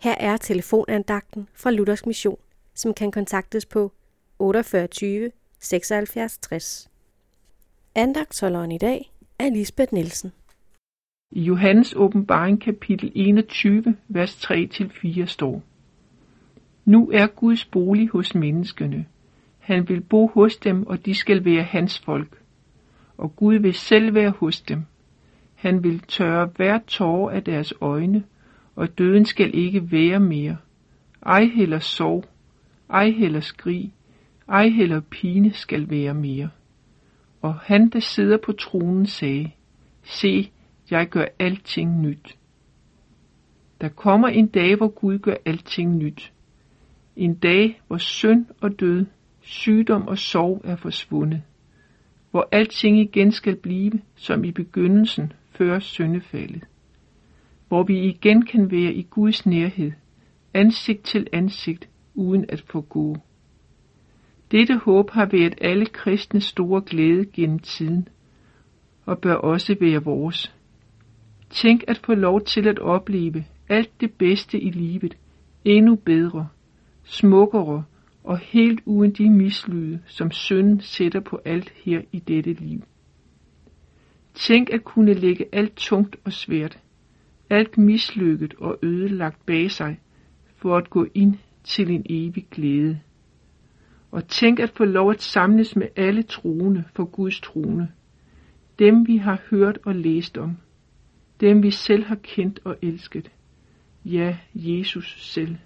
Her er telefonandagten fra Luthers Mission, som kan kontaktes på 48 76 60. Andagtsholderen i dag er Lisbeth Nielsen. I Johannes åbenbaring kapitel 21, vers 3-4 står, Nu er Guds bolig hos menneskene. Han vil bo hos dem, og de skal være hans folk. Og Gud vil selv være hos dem. Han vil tørre hver tårer af deres øjne, og døden skal ikke være mere. Ej heller sorg, ej heller skrig, ej heller pine skal være mere. Og han, der sidder på tronen, sagde, Se, jeg gør alting nyt. Der kommer en dag, hvor Gud gør alting nyt. En dag, hvor synd og død, sygdom og sorg er forsvundet. Hvor alting igen skal blive, som i begyndelsen, før syndefaldet. Hvor vi igen kan være i Guds nærhed, ansigt til ansigt, uden at forgå. Dette håb har været alle kristne store glæde gennem tiden, og bør også være vores. Tænk at få lov til at opleve alt det bedste i livet, endnu bedre, smukkere og helt uden de mislyde, som synden sætter på alt her i dette liv. Tænk at kunne lægge alt tungt og svært, alt mislykket og ødelagt bag sig, for at gå ind til en evig glæde. Og tænk at få lov at samles med alle troende for Guds trone, dem vi har hørt og læst om, dem vi selv har kendt og elsket, ja, Jesus selv.